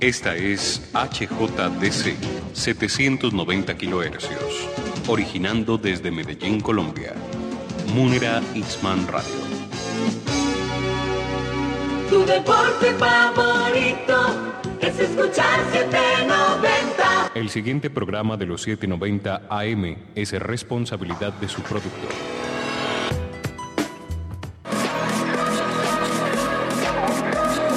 Esta es HJDC 790 kHz, originando desde Medellín, Colombia. Munera Isman Radio. Tu deporte favorito es escuchar 790. El siguiente programa de los 790 AM es responsabilidad de su productor.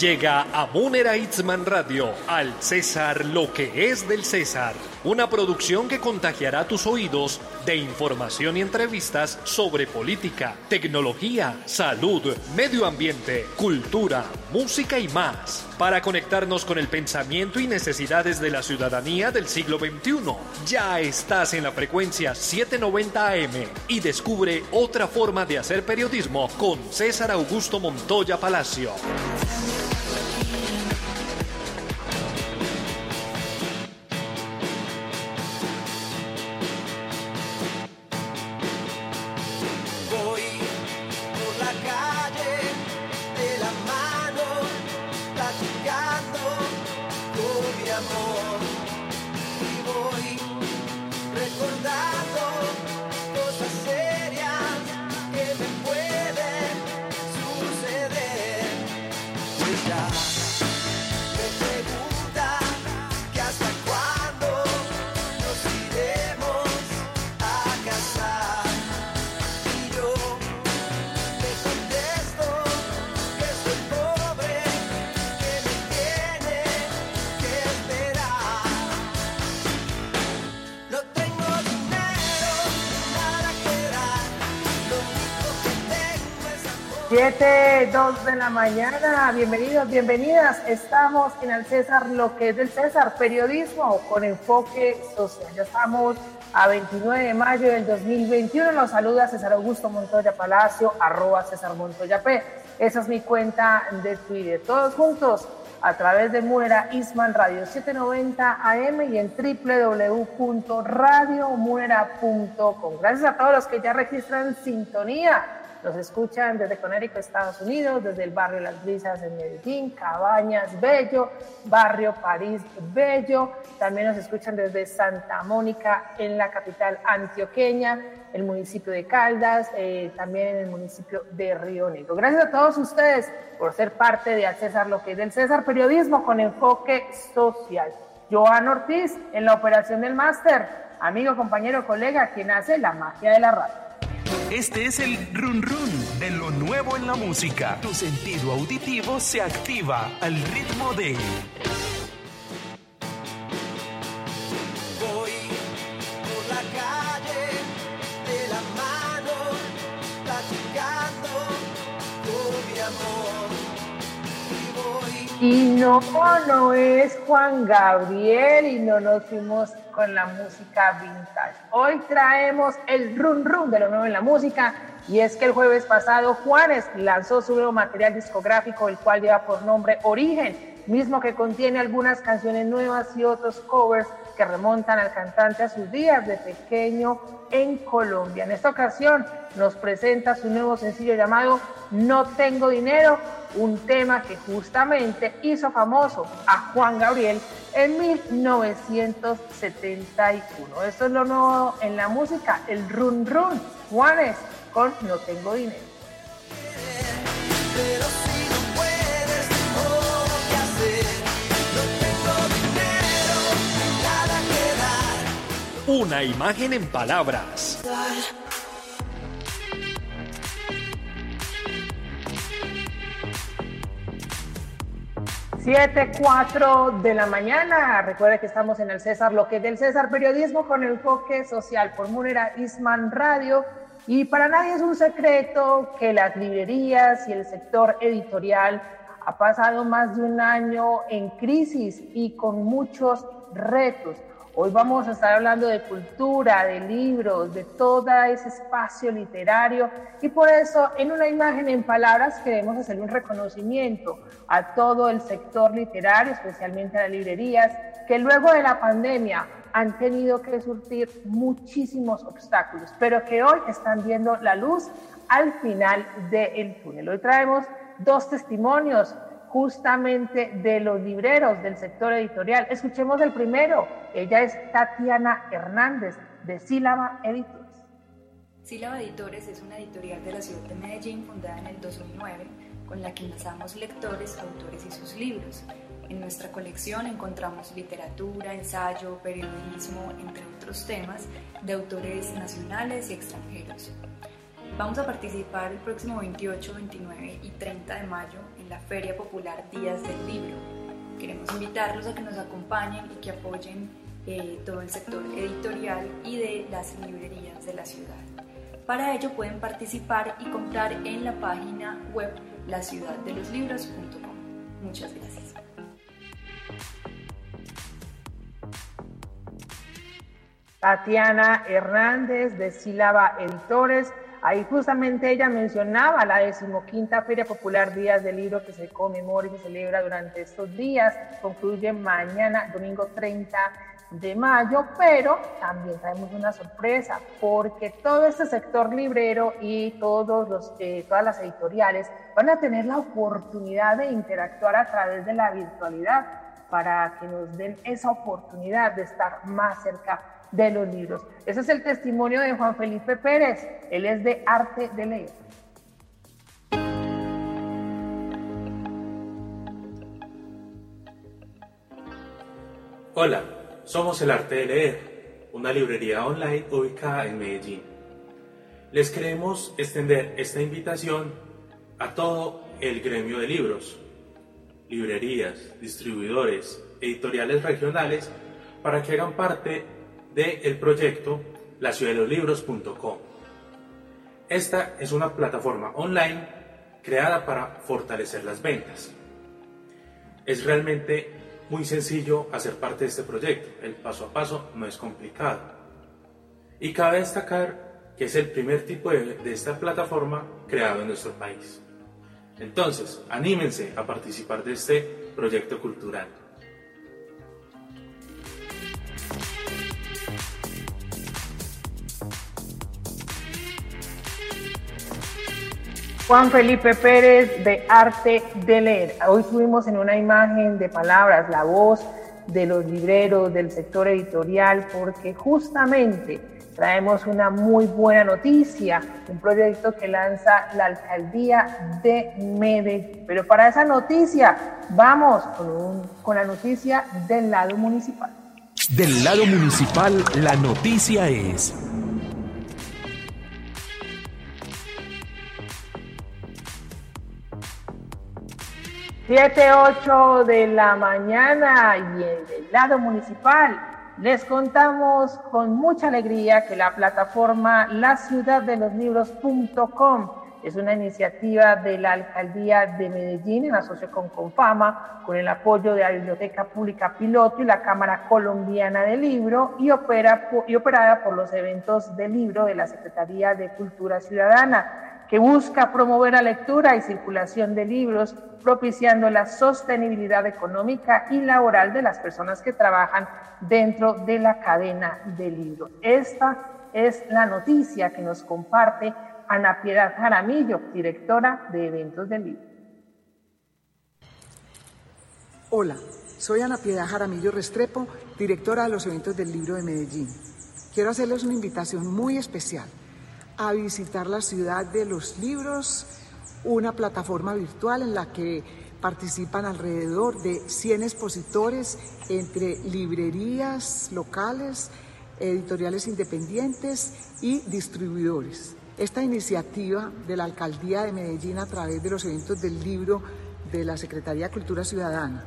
Llega a Munera Itzman Radio, al César lo que es del César. Una producción que contagiará tus oídos de información y entrevistas sobre política, tecnología, salud, medio ambiente, cultura, música y más. Para conectarnos con el pensamiento y necesidades de la ciudadanía del siglo XXI. Ya estás en la frecuencia 790 AM y descubre otra forma de hacer periodismo con César Augusto Montoya Palacio. Siete, dos de la mañana, bienvenidos, bienvenidas. Estamos en el César, lo que es del César, periodismo con enfoque social. Ya estamos a 29 de mayo del 2021. Nos saluda César Augusto Montoya Palacio, arroba César Montoya P. Esa es mi cuenta de Twitter. Todos juntos a través de Muera Isman Radio 790 AM y en www.radiomuera.com. Gracias a todos los que ya registran sintonía nos escuchan desde Conérico, Estados Unidos, desde el barrio Las Brisas en Medellín, Cabañas, Bello, barrio París, Bello. También nos escuchan desde Santa Mónica, en la capital antioqueña, el municipio de Caldas, eh, también en el municipio de Río Negro. Gracias a todos ustedes por ser parte de Al César, lo que es del César Periodismo con enfoque social. Joan Ortiz en la operación del máster, amigo, compañero, colega, quien hace la magia de la radio. Este es el run run de lo nuevo en la música. Tu sentido auditivo se activa al ritmo de no, no es Juan Gabriel y no nos fuimos con la música vintage. Hoy traemos el run run de lo nuevo en la música y es que el jueves pasado Juanes lanzó su nuevo material discográfico, el cual lleva por nombre Origen, mismo que contiene algunas canciones nuevas y otros covers que remontan al cantante a sus días de pequeño en Colombia. En esta ocasión nos presenta su nuevo sencillo llamado No tengo dinero, un tema que justamente hizo famoso a Juan Gabriel en 1971. Esto es lo nuevo en la música, el run run, Juanes con No tengo dinero. Una imagen en palabras. Siete, cuatro de la mañana. Recuerde que estamos en el César, lo que es del César Periodismo con enfoque social por Munera Isman Radio. Y para nadie es un secreto que las librerías y el sector editorial ha pasado más de un año en crisis y con muchos retos. Hoy vamos a estar hablando de cultura, de libros, de todo ese espacio literario y por eso en una imagen en palabras queremos hacer un reconocimiento a todo el sector literario, especialmente a las librerías, que luego de la pandemia han tenido que surtir muchísimos obstáculos, pero que hoy están viendo la luz al final del túnel. Hoy traemos dos testimonios justamente de los libreros del sector editorial. Escuchemos el primero. Ella es Tatiana Hernández de Sílaba Editores. Sílaba Editores es una editorial de la ciudad de Medellín fundada en el 2009 con la que enlazamos lectores, autores y sus libros. En nuestra colección encontramos literatura, ensayo, periodismo, entre otros temas, de autores nacionales y extranjeros. Vamos a participar el próximo 28, 29 y 30 de mayo la Feria Popular Días del Libro. Queremos invitarlos a que nos acompañen y que apoyen eh, todo el sector editorial y de las librerías de la ciudad. Para ello pueden participar y comprar en la página web laciudaddeloslibros.com. Muchas gracias. Tatiana Hernández de Sílaba Editores. Ahí justamente ella mencionaba la decimoquinta Feria Popular Días del Libro que se conmemora y se celebra durante estos días. Concluye mañana, domingo 30 de mayo, pero también traemos una sorpresa porque todo este sector librero y todos los, eh, todas las editoriales van a tener la oportunidad de interactuar a través de la virtualidad para que nos den esa oportunidad de estar más cerca de los libros. Ese es el testimonio de Juan Felipe Pérez, él es de Arte de Leer. Hola, somos el Arte de Leer, una librería online ubicada en Medellín. Les queremos extender esta invitación a todo el gremio de libros, librerías, distribuidores, editoriales regionales, para que hagan parte del proyecto laciudaddeloslibros.com. Esta es una plataforma online creada para fortalecer las ventas. Es realmente muy sencillo hacer parte de este proyecto. El paso a paso no es complicado. Y cabe destacar que es el primer tipo de esta plataforma creado en nuestro país. Entonces, anímense a participar de este proyecto cultural. Juan Felipe Pérez de Arte de Leer. Hoy subimos en una imagen de palabras la voz de los libreros del sector editorial porque justamente traemos una muy buena noticia, un proyecto que lanza la alcaldía de Medellín. Pero para esa noticia vamos con, con la noticia del lado municipal. Del lado municipal, la noticia es... Siete, ocho de la mañana y en el lado municipal les contamos con mucha alegría que la plataforma laciudaddeloslibros.com es una iniciativa de la Alcaldía de Medellín en asocio con Confama, con el apoyo de la Biblioteca Pública Piloto y la Cámara Colombiana del Libro y, opera, y operada por los eventos de libro de la Secretaría de Cultura Ciudadana que busca promover la lectura y circulación de libros, propiciando la sostenibilidad económica y laboral de las personas que trabajan dentro de la cadena de libros. Esta es la noticia que nos comparte Ana Piedad Jaramillo, directora de eventos del libro. Hola, soy Ana Piedad Jaramillo Restrepo, directora de los eventos del libro de Medellín. Quiero hacerles una invitación muy especial a visitar la ciudad de los libros, una plataforma virtual en la que participan alrededor de 100 expositores entre librerías locales, editoriales independientes y distribuidores. Esta iniciativa de la Alcaldía de Medellín a través de los eventos del libro de la Secretaría de Cultura Ciudadana,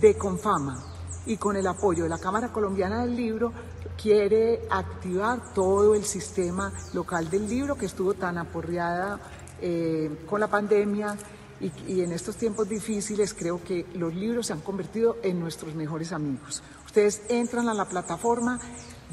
de Confama y con el apoyo de la Cámara Colombiana del Libro quiere activar todo el sistema local del libro que estuvo tan aporreada eh, con la pandemia y, en estos tiempos difíciles creo que los libros se han convertido en nuestros mejores amigos. Ustedes entran a la plataforma,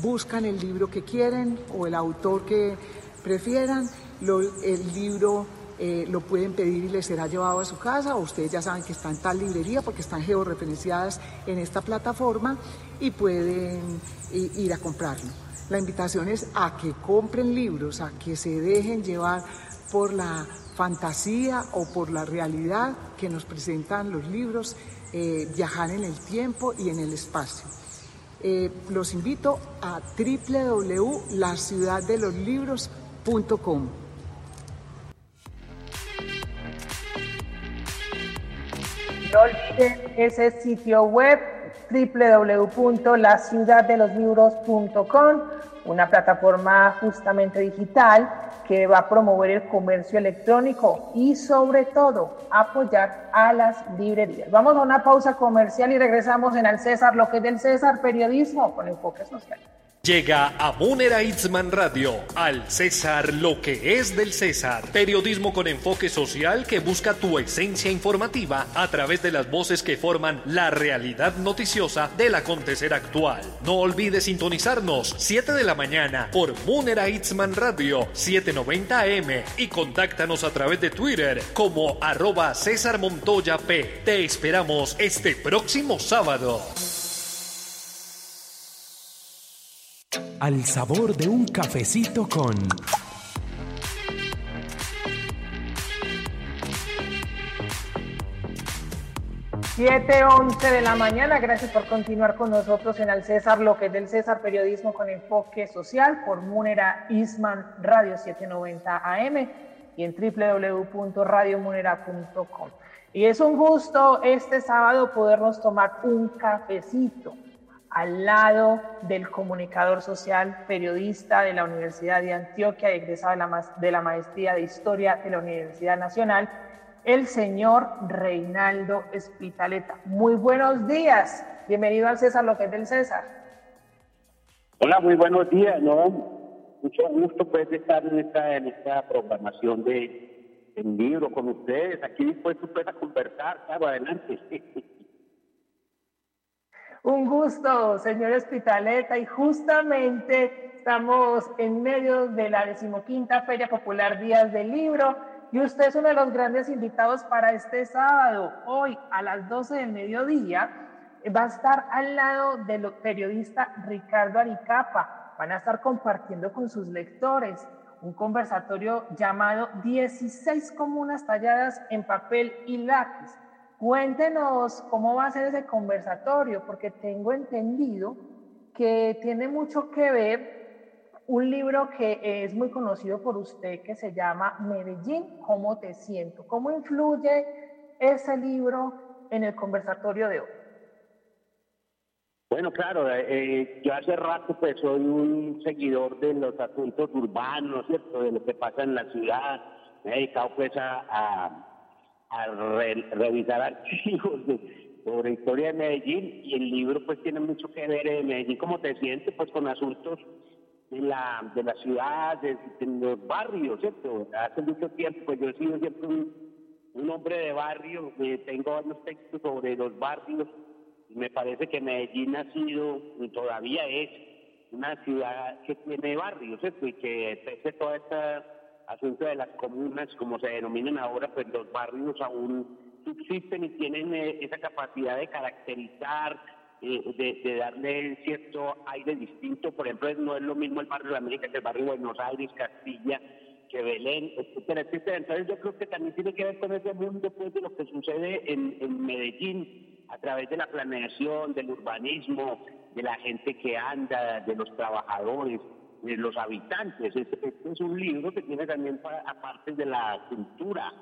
buscan el libro que quieren o el autor que prefieran, el libro eh, lo pueden pedir y les será llevado a su casa, o ustedes ya saben que está en tal librería porque están georreferenciadas en esta plataforma y pueden ir a comprarlo. La invitación es a que compren libros, a que se dejen llevar por la fantasía o por la realidad que nos presentan los libros, eh, viajar en el tiempo y en el espacio. Eh, los invito a www.laciudaddeloslibros.com. olviden ese sitio web www.laciudaddeloslibros.com, una plataforma justamente digital que va a promover el comercio electrónico y sobre todo apoyar a las librerías. Vamos a una pausa comercial y regresamos en el César, lo que es del César, periodismo con enfoque social. Llega a Munera Itzman Radio, al César lo que es del César. Periodismo con enfoque social que busca tu esencia informativa a través de las voces que forman la realidad noticiosa del acontecer actual. No olvides sintonizarnos 7 de la mañana por Munera Itzman Radio 790 AM y contáctanos a través de Twitter como arroba César Montoya P. Te esperamos este próximo sábado. Al sabor de un cafecito con... Siete once de la mañana, gracias por continuar con nosotros en el César, lo que es del César Periodismo con Enfoque Social por Munera Isman Radio 790 AM y en www.radiomunera.com. Y es un gusto este sábado podernos tomar un cafecito al lado del comunicador social, periodista de la Universidad de Antioquia, egresado de la, de maestría de Historia de la Universidad Nacional, el señor Reinaldo Espitaleta. Muy buenos días, bienvenido al César, lo del César. Hola, muy buenos días, ¿no? Mucho gusto pues de estar en esta, en esta programación de, del libro con ustedes, aquí dispuesto pues a conversar, claro, adelante. Un gusto, señor Espitaleta, y justamente estamos en medio de la decimoquinta Feria Popular Días del Libro, y usted es uno de los grandes invitados para este sábado. Hoy a las 12 del mediodía va a estar al lado del periodista Ricardo Aricapa. Van a estar compartiendo con sus lectores un conversatorio llamado 16 comunas talladas en papel y lápiz Cuéntenos cómo va a ser ese conversatorio, porque tengo entendido que tiene mucho que ver un libro que es muy conocido por usted que se llama Medellín, ¿cómo te siento? ¿Cómo influye ese libro en el conversatorio de hoy? Bueno, claro, eh, yo hace rato pues soy un seguidor de los asuntos urbanos, ¿cierto? De lo que pasa en la ciudad. Me he dedicado pues a revisar archivos de, sobre historia de Medellín y el libro pues tiene mucho que ver en Medellín, como te sientes pues con asuntos de la, de la ciudad, de, los barrios, ¿cierto? Hace mucho tiempo pues yo he sido siempre un, hombre de barrio, eh, tengo varios textos sobre los barrios y me parece que Medellín ha sido y todavía es una ciudad que tiene barrios, ¿cierto? Y que pese toda esta asunto de las comunas, como se denominan ahora, pues los barrios aún subsisten y tienen eh, esa capacidad de caracterizar, eh, de, darle cierto aire distinto. Por ejemplo, no es lo mismo el barrio de América que el barrio Buenos Aires, Castilla, que Belén, etcétera, etcétera. Entonces yo creo que también tiene que ver con ese mundo pues, de lo que sucede en, en Medellín a través de la planeación, del urbanismo, de la gente que anda, de los trabajadores de los habitantes. Este, es un libro que tiene también, aparte de la cultura,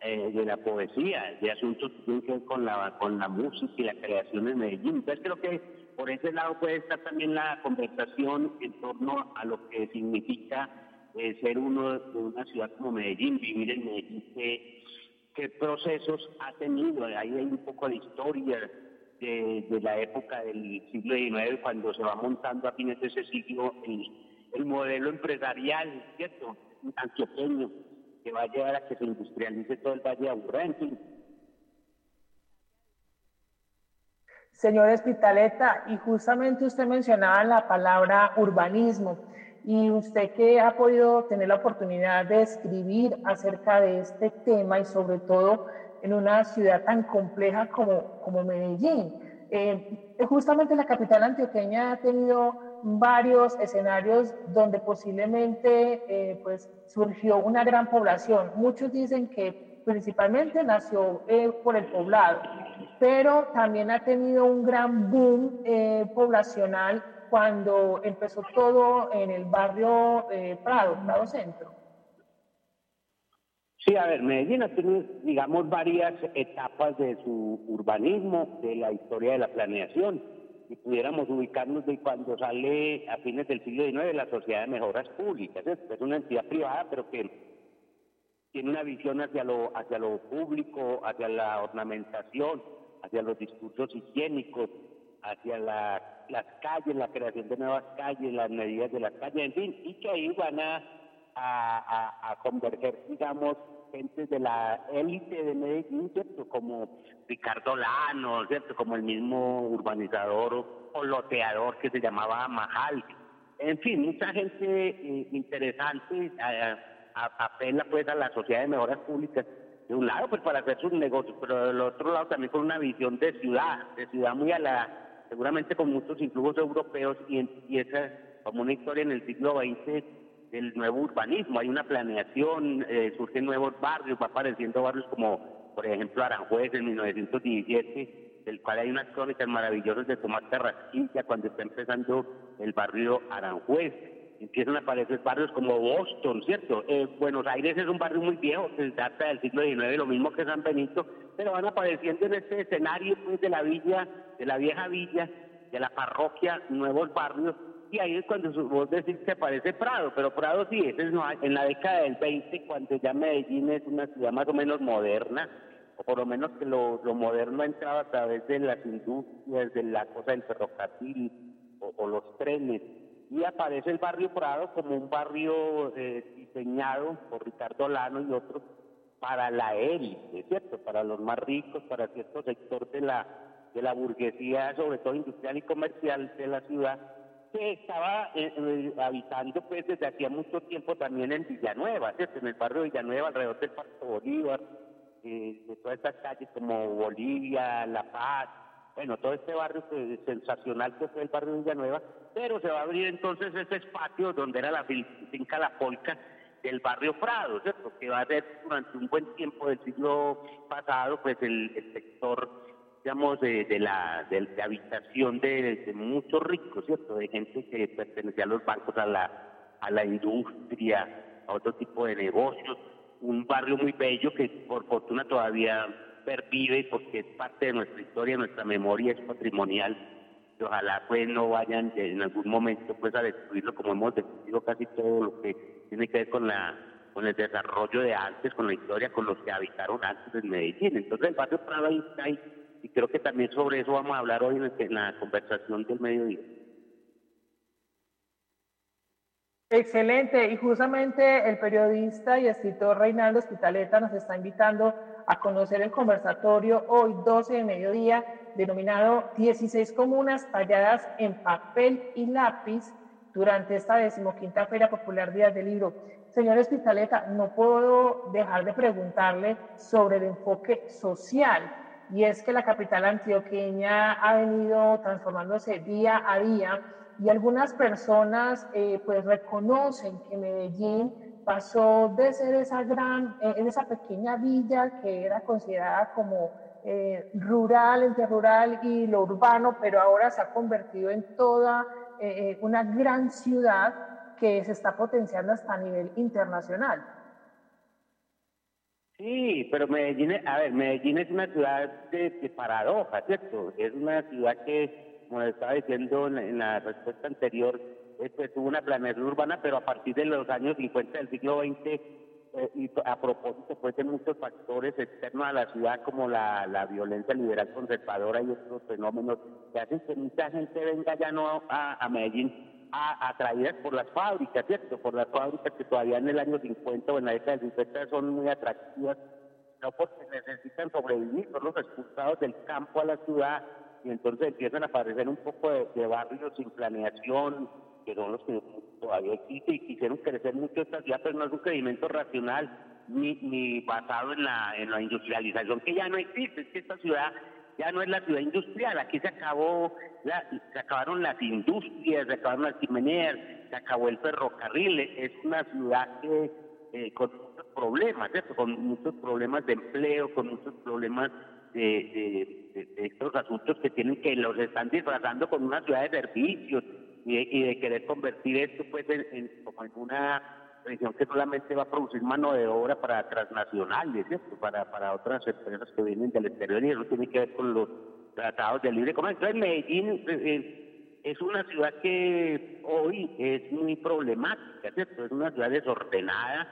eh, de la poesía, de asuntos que tienen que ver con la, con la música y la creación en Medellín. Entonces creo que por ese lado puede estar también la conversación en torno a lo que significa eh, ser uno de una ciudad como Medellín, vivir en Medellín, qué, qué procesos ha tenido. Ahí hay un poco de historia de, de, la época del siglo XIX, cuando se va montando a fines de ese siglo el, el modelo empresarial, ¿cierto? Antioqueño, que va a llevar a que se industrialice todo el Valle de Aburrá, Señor Espitaleta, y justamente usted mencionaba la palabra urbanismo. Y usted que ha podido tener la oportunidad de escribir acerca de este tema y sobre todo en una ciudad tan compleja como, como Medellín. Eh, justamente la capital antioqueña ha tenido varios escenarios donde posiblemente eh, pues surgió una gran población. Muchos dicen que principalmente nació eh, por el poblado, pero también ha tenido un gran boom eh, poblacional cuando empezó todo en el barrio Prado, Prado Centro. Sí, a ver, Medellín ha tenido, digamos, varias etapas de su urbanismo, de la historia de la planeación. Si pudiéramos ubicarnos de cuando sale a fines del siglo XIX la Sociedad de Mejoras Públicas. Es es una entidad privada, pero que tiene una visión hacia lo, hacia lo público, hacia la ornamentación, hacia los discursos higiénicos, hacia la- las calles, la creación de nuevas calles, las medidas de las calles, en fin, y que ahí van a, a, a- a converger, digamos, gentes de la élite de Medellín, ¿cierto? Como Ricardo Lano, ¿cierto? Como el mismo urbanizador o, loteador que se llamaba Majal. En fin, mucha gente eh, interesante eh, apela pues a la sociedad de mejoras públicas de un lado pues para hacer sus negocios, pero del otro lado también con una visión de ciudad, de ciudad muy a la, seguramente con muchos influjos europeos y empieza como una historia en el siglo XX del nuevo urbanismo, hay una planeación, eh, surgen nuevos barrios, va apareciendo barrios como por ejemplo Aranjuez en 1917, del cual hay unas crónicas maravillosas de Tomás Carrasquilla cuando está empezando el barrio Aranjuez empiezan a aparecer barrios como Boston, ¿cierto? Eh, Buenos Aires es un barrio muy viejo, que data del siglo XIX, lo mismo que San Benito, pero van apareciendo en este escenario pues, de la villa, de la vieja villa, de la parroquia, nuevos barrios, y ahí es cuando vos decís que aparece Prado, pero Prado sí, ese es en la década del 20, cuando ya Medellín es una ciudad más o menos moderna, o por lo menos que lo, lo moderno ha entrado a través de las industrias, de la cosa del ferrocarril o, o los trenes, y aparece el barrio Prado como un barrio eh, diseñado por Ricardo Lano y otros para la élite, ¿cierto? Para los más ricos, para cierto sector de la, de la burguesía, sobre todo industrial y comercial de la ciudad, que estaba eh, eh, habitando pues desde hacía mucho tiempo también en Villanueva, ¿cierto? En el barrio de Villanueva, alrededor del Parque Bolívar, eh, de todas estas calles como Bolivia, La Paz, bueno, todo este barrio sensacional que fue el barrio de Villanueva, pero se va a abrir entonces ese espacio donde era la fin- finca La Polca del barrio Prado, ¿cierto? Que va a ser durante un buen tiempo del siglo pasado, pues el, el sector, digamos, de, la de, habitación de, muchos ricos, ¿cierto? De gente que pertenecía a los bancos, a la, a la industria, a otro tipo de negocios, un barrio muy bello que por fortuna todavía pervive porque es parte de nuestra historia, nuestra memoria es patrimonial ojalá pues no vayan en algún momento pues a destruirlo como hemos destruido casi todo lo que tiene que ver con la con el desarrollo de antes, con la historia, con los que habitaron antes en Medellín. Entonces el barrio Prado ahí está ahí y creo que también sobre eso vamos a hablar hoy en, la conversación del mediodía. Excelente, y justamente el periodista y escritor Reinaldo Hospitaleta nos está invitando a conocer el conversatorio hoy 12 de mediodía denominado 16 comunas talladas en papel y lápiz durante esta decimoquinta Feria Popular Días del Libro. Señor Hospitaleta, no puedo dejar de preguntarle sobre el enfoque social y es que la capital antioqueña ha venido transformándose día a día y algunas personas eh, pues reconocen que Medellín pasó de ser esa gran, eh, esa pequeña villa que era considerada como eh, rural, entre rural y lo urbano, pero ahora se ha convertido en toda eh, eh, una gran ciudad que se está potenciando hasta a nivel internacional. Sí, pero Medellín, a ver, Medellín es una ciudad de, de paradoja, ¿cierto? Es una ciudad que, como estaba diciendo en la, respuesta anterior, eh, pues, tuvo una planeación urbana, pero a partir de los años 50 del siglo XX, eh, y a propósito pues, de muchos factores externos a la ciudad, como la, violencia liberal conservadora y otros fenómenos, que hacen que mucha gente venga ya no a Medellín a, atraídas por las fábricas, ¿cierto? Por las fábricas que todavía en el año 50 o en la década del 50 son muy atractivas, no porque necesitan sobrevivir, son los expulsados del campo a la ciudad y entonces empiezan a aparecer un poco de, barrios sin planeación, que son los que todavía existe y quisieron crecer mucho esta ciudad, pero no es un crecimiento racional ni, ni basado en la, en la industrialización que ya no existe. Es que esta ciudad ya no es la ciudad industrial, aquí se acabó, la- se acabaron las industrias, se acabaron las chimeneas, se acabó el ferrocarril, es una ciudad que eh, con muchos problemas, con muchos problemas de empleo, con muchos problemas de, estos asuntos que tienen que los están disfrazando con una ciudad de servicios y de, querer convertir esto pues en, en- como en región que solamente va a producir mano de obra para transnacionales, ¿cierto? Para, para otras empresas que vienen del exterior y eso tiene que ver con los tratados de libre comercio. Entonces Medellín eh, eh, es una ciudad que hoy es muy problemática, ¿cierto? Es una ciudad desordenada,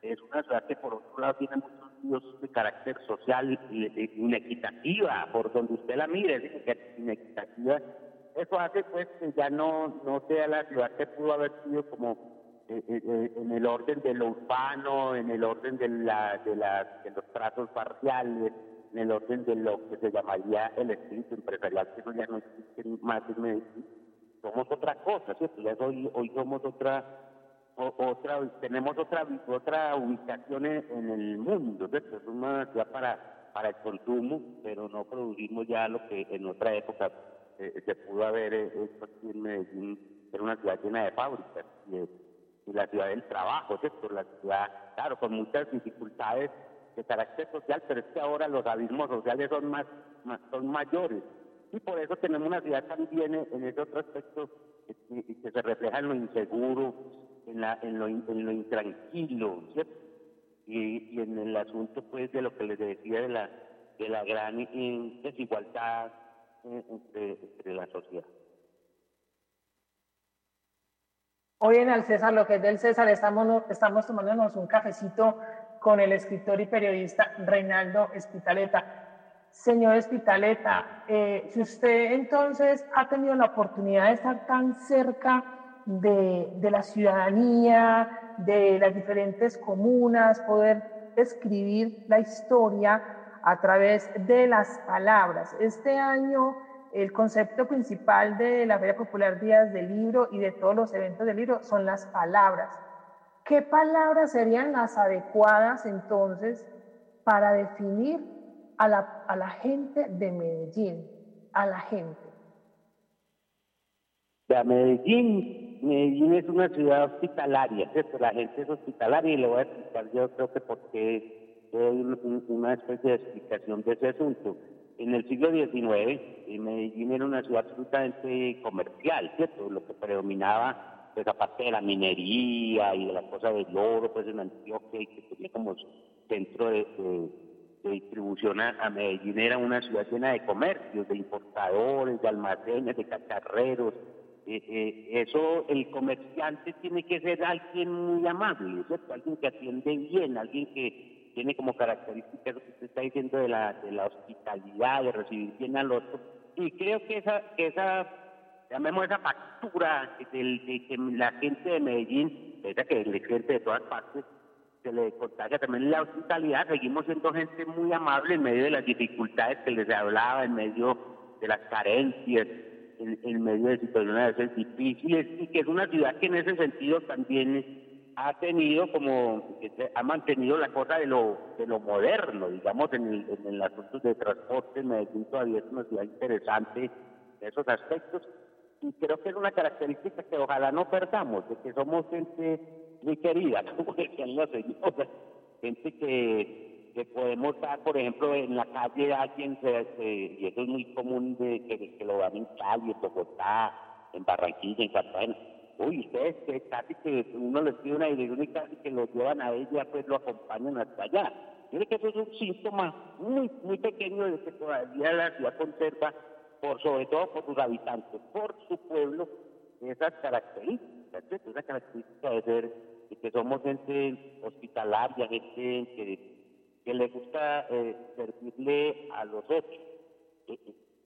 es una ciudad que por otro lado tiene muchos de carácter social inequitativa, por donde usted la mire, es inequ- inequitativa. Eso hace pues que ya no, no sea la ciudad que pudo haber sido como en el orden de lo urbano, en el orden de, la, de, la, de los trazos parciales, en el orden de lo que se llamaría el espíritu empresarial, que ya no existe más en Medellín. Somos otra cosa, ¿cierto? Hoy, somos otra o- otra tenemos otra otra ubicación en, el mundo ¿cierto? es una ciudad para el consumo pero no producimos ya lo que en otra época eh, se pudo haber eh, hecho aquí en Medellín era una ciudad llena de fábricas y la ciudad del trabajo ¿cierto? la ciudad claro con muchas dificultades de carácter social pero es que ahora los abismos sociales son más, son mayores y por eso tenemos una ciudad también en ese otro aspecto que, que- que se refleja en lo inseguro, en, la, en, lo, en lo intranquilo, ¿cierto? Y, y en el asunto, pues, de lo que les decía de la, de la gran eh, desigualdad eh, entre, entre la sociedad. Hoy en el César, lo que es del César, estamos, estamos tomándonos un cafecito con el escritor y periodista Reinaldo Espitaleta. Señor Espitaleta, eh, si usted entonces ha tenido la oportunidad de estar tan cerca de la ciudadanía, de las diferentes comunas, poder escribir la historia a través de las palabras. Este año el concepto principal de la Feria Popular Días del Libro y de todos los eventos del libro son las palabras. ¿Qué palabras serían las adecuadas entonces para definir a la, a la gente de Medellín? A la gente. sea, Medellín, Medellín es una ciudad hospitalaria, ¿cierto? La gente es hospitalaria y le voy a explicar yo creo que por qué una especie de explicación de ese asunto. En el siglo XIX, eh, Medellín era una ciudad absolutamente comercial, ¿cierto? Lo que predominaba, pues aparte de la minería y de la cosa del oro, pues en Antioquia, y que tenía como centro de, distribución a, a Medellín, era una ciudad llena de comercios, de importadores, de almacenes, de cacharreros, eh, eh, eso, el comerciante tiene que ser alguien muy amable, ¿cierto? Alguien que atiende bien, alguien que tiene como característica lo que usted está diciendo de la, de la hospitalidad, de recibir bien al otro. Y creo que esa, que esa llamemos esa factura del- de, que la gente de Medellín, esa que es gente de todas partes, se le contagia también la hospitalidad. Seguimos siendo gente muy amable en medio de las dificultades que les hablaba, en medio de las carencias, en, en medio de situaciones difíciles, y que es una ciudad que en ese sentido también ha tenido como, ha mantenido la cosa de lo, de lo moderno, digamos, en el, en el asunto de transporte. Medellín todavía es una ciudad interesante en esos aspectos y creo que es una característica que ojalá no perdamos, de que somos gente muy querida, como decían las señoras, gente que, que podemos estar, por ejemplo, en la calle alguien, se, se- y eso es muy común de que, que lo dan en Cali, en Bogotá, en Barranquilla, en Cartagena. Uy, ustedes que casi que uno les pide una dirección y casi que lo llevan a ella, pues lo acompañan hasta allá. Mire que eso es un síntoma muy, muy pequeño de que todavía la ciudad conserva, por sobre todo por sus habitantes, por su pueblo, esas características, ¿cierto? esa característica de ser, de que somos gente hospitalaria, gente que, que le gusta eh, servirle a los otros.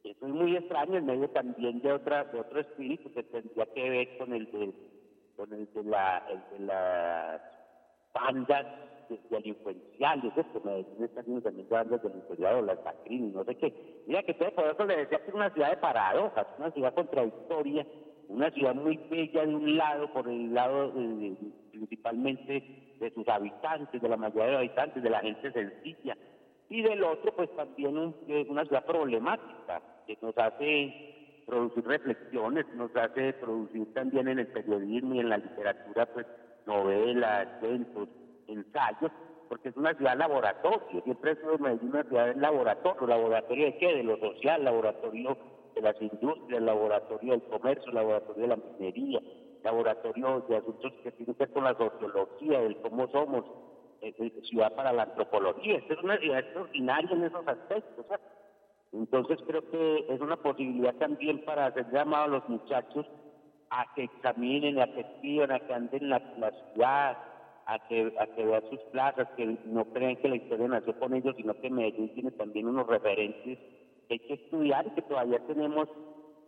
Eso es muy extraño en medio también de otra de otro espíritu que tendría que ver con el de con el de la el de las bandas de- delincuenciales, ¿cierto? Medellín está haciendo también bandas delincuenciales, las Sacrini, no sé qué. Mira que todo por eso le decía que es una ciudad de paradojas, una ciudad contradictoria, una ciudad muy bella de un lado, por el lado eh, principalmente de sus habitantes, de la mayoría de los habitantes, de la gente sencilla, y del otro pues también un- eh, una ciudad problemática que nos hace producir reflexiones, nos hace producir también en el periodismo y en la literatura pues novelas, cuentos, ensayos, porque es una ciudad laboratorio, siempre es una ciudad laboratorio, laboratorio de qué, de lo social, laboratorio de las industrias, laboratorio del comercio, laboratorio de la minería, laboratorio de asuntos que tienen que ver con la sociología, del cómo somos, eh, eh, ciudad para la antropología. Esta es una ciudad extraordinaria en esos aspectos. ¿sabes? Entonces creo que es una posibilidad también para hacer llamado a los muchachos a que examinen, a que escriban, a que anden la, la ciudad, a que, a que vean sus plazas, que no creen que la historia nació con ellos, sino que Medellín tiene también unos referentes que hay que estudiar y que todavía tenemos,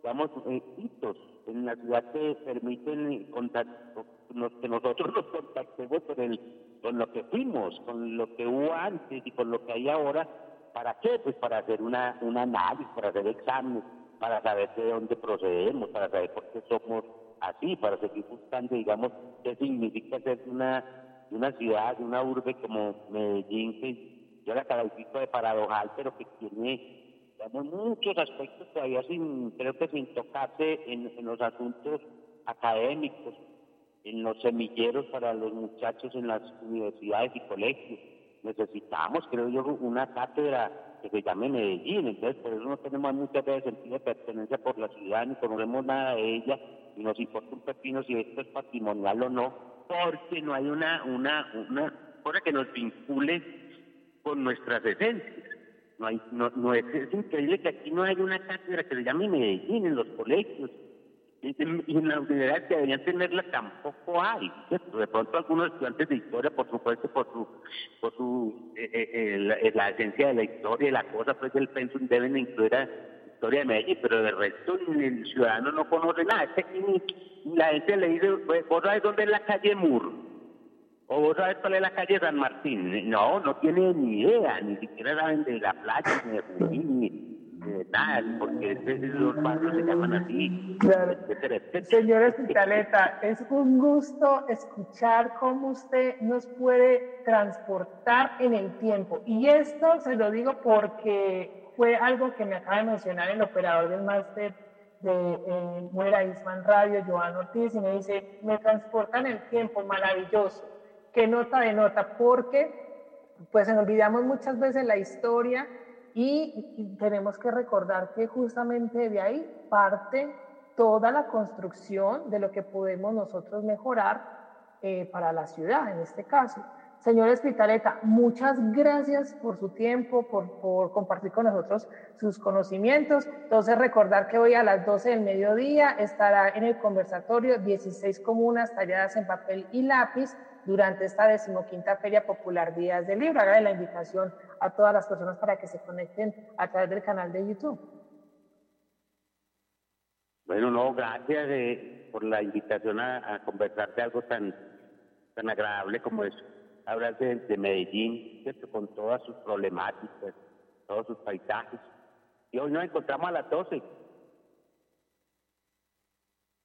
digamos, eh, hitos en la ciudad que permiten contact- nos- que nosotros nos contactemos con, el, con lo que fuimos, con lo que hubo antes y con lo que hay ahora. ¿Para qué? Pues para hacer una, un análisis, para hacer exámenes, para saber de dónde procedemos, para saber por qué somos así, para seguir buscando, digamos, qué significa ser una, una ciudad, una urbe como Medellín, que yo la califico de paradojal, pero que tiene, digamos, muchos aspectos todavía sin, creo que sin tocarse en, en los asuntos académicos, en los semilleros para los muchachos en las universidades y colegios. Necesitamos, creo yo, una cátedra que se llame Medellín, entonces por eso no tenemos muchas veces sentido de pertenencia por la ciudad, ni conocemos nada de ella, y nos importa un pepino si esto es patrimonial o no, porque no hay una, una, una cosa que nos vincule con nuestras esencias. No hay, no, no es, es increíble que aquí no hay una cátedra que se llame Medellín en los colegios. Y en, las universidades que deberían tenerla tampoco hay. ¿cierto? De pronto algunos estudiantes de historia, por supuesto, por su, por su eh, eh, eh, la, eh, la esencia de la historia y la cosa, pues del pensum deben incluir a historia de Medellín, pero del resto el ciudadano no conoce nada. Es que aquí ni- la gente le dice, "Pues, ¿vos sabes dónde es la calle Mur? ¿O vos sabes cuál es la calle San Martín? No, no tiene ni idea, ni siquiera saben de la playa, ni de Junín, ni nada, porque los barrios se llaman así, etcétera, etcétera. Señor Espitaleta, es un gusto escuchar cómo usted nos puede transportar en el tiempo. Y esto se lo digo porque fue algo que me acaba de mencionar el operador del máster de eh, Muera Isman Radio, Joan Ortiz, y me dice, me transportan el tiempo, maravilloso. Qué nota de nota, porque pues nos olvidamos muchas veces la historia y, tenemos que recordar que justamente de ahí parte toda la construcción de lo que podemos nosotros mejorar eh, para la ciudad en este caso. Señor Espitaleta, muchas gracias por su tiempo, por, por compartir con nosotros sus conocimientos. Entonces, recordar que hoy a las 12 del mediodía estará en el conversatorio 16 comunas talladas en papel y lápiz durante esta decimoquinta Feria Popular Días del Libro. Hágale la invitación a todas las personas para que se conecten a través del canal de YouTube. Bueno, no, gracias eh, por la invitación a, a conversar de algo tan, tan agradable como es hablar de, de Medellín, ¿cierto? con todas sus problemáticas, todos sus paisajes. Y hoy nos encontramos a las 12.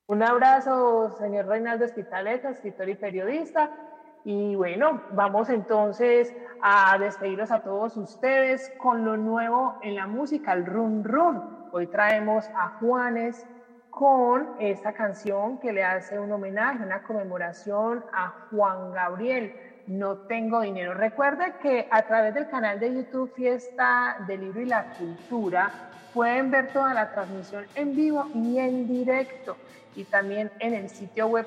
Un abrazo, señor Reinaldo Espitaleta, escritor y periodista. Y bueno, vamos entonces a despedirnos a todos ustedes con lo nuevo en la música, el Run Run. Hoy traemos a Juanes con esta canción que le hace un homenaje, una conmemoración a Juan Gabriel. No tengo dinero. Recuerda que a través del canal de YouTube Fiesta del Libro y la Cultura pueden ver toda la transmisión en vivo y en directo. Y también en el sitio web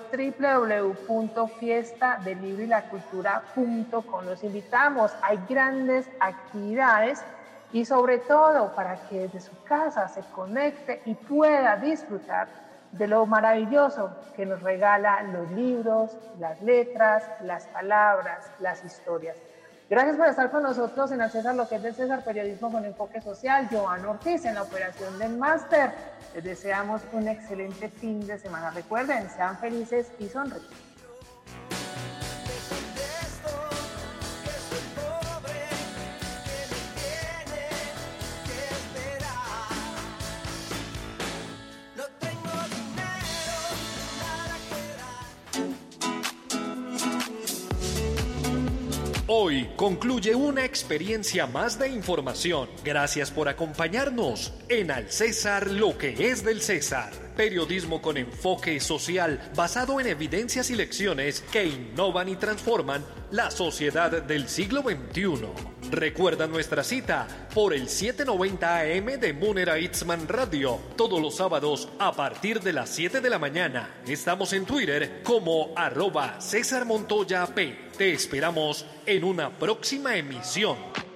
www.fiestadelibroylacultura.com. Los invitamos. Hay grandes actividades y sobre todo para que desde su casa se conecte y pueda disfrutar de lo maravilloso que nos regala los libros, las letras, las palabras, las historias. Gracias por estar con nosotros en el César, lo que es del César Periodismo con Enfoque Social. Joan Ortiz en la operación del máster. Les deseamos un excelente fin de semana. Recuerden, sean felices y sonríen. Hoy concluye una experiencia más de información. Gracias por acompañarnos en Al César lo que es del César. Periodismo con enfoque social basado en evidencias y lecciones que innovan y transforman la sociedad del siglo XXI. Recuerda nuestra cita por el 790 AM de Munera Itzman Radio todos los sábados a partir de las 7 de la mañana. Estamos en Twitter como arroba César Montoya P. Te esperamos en una próxima emisión.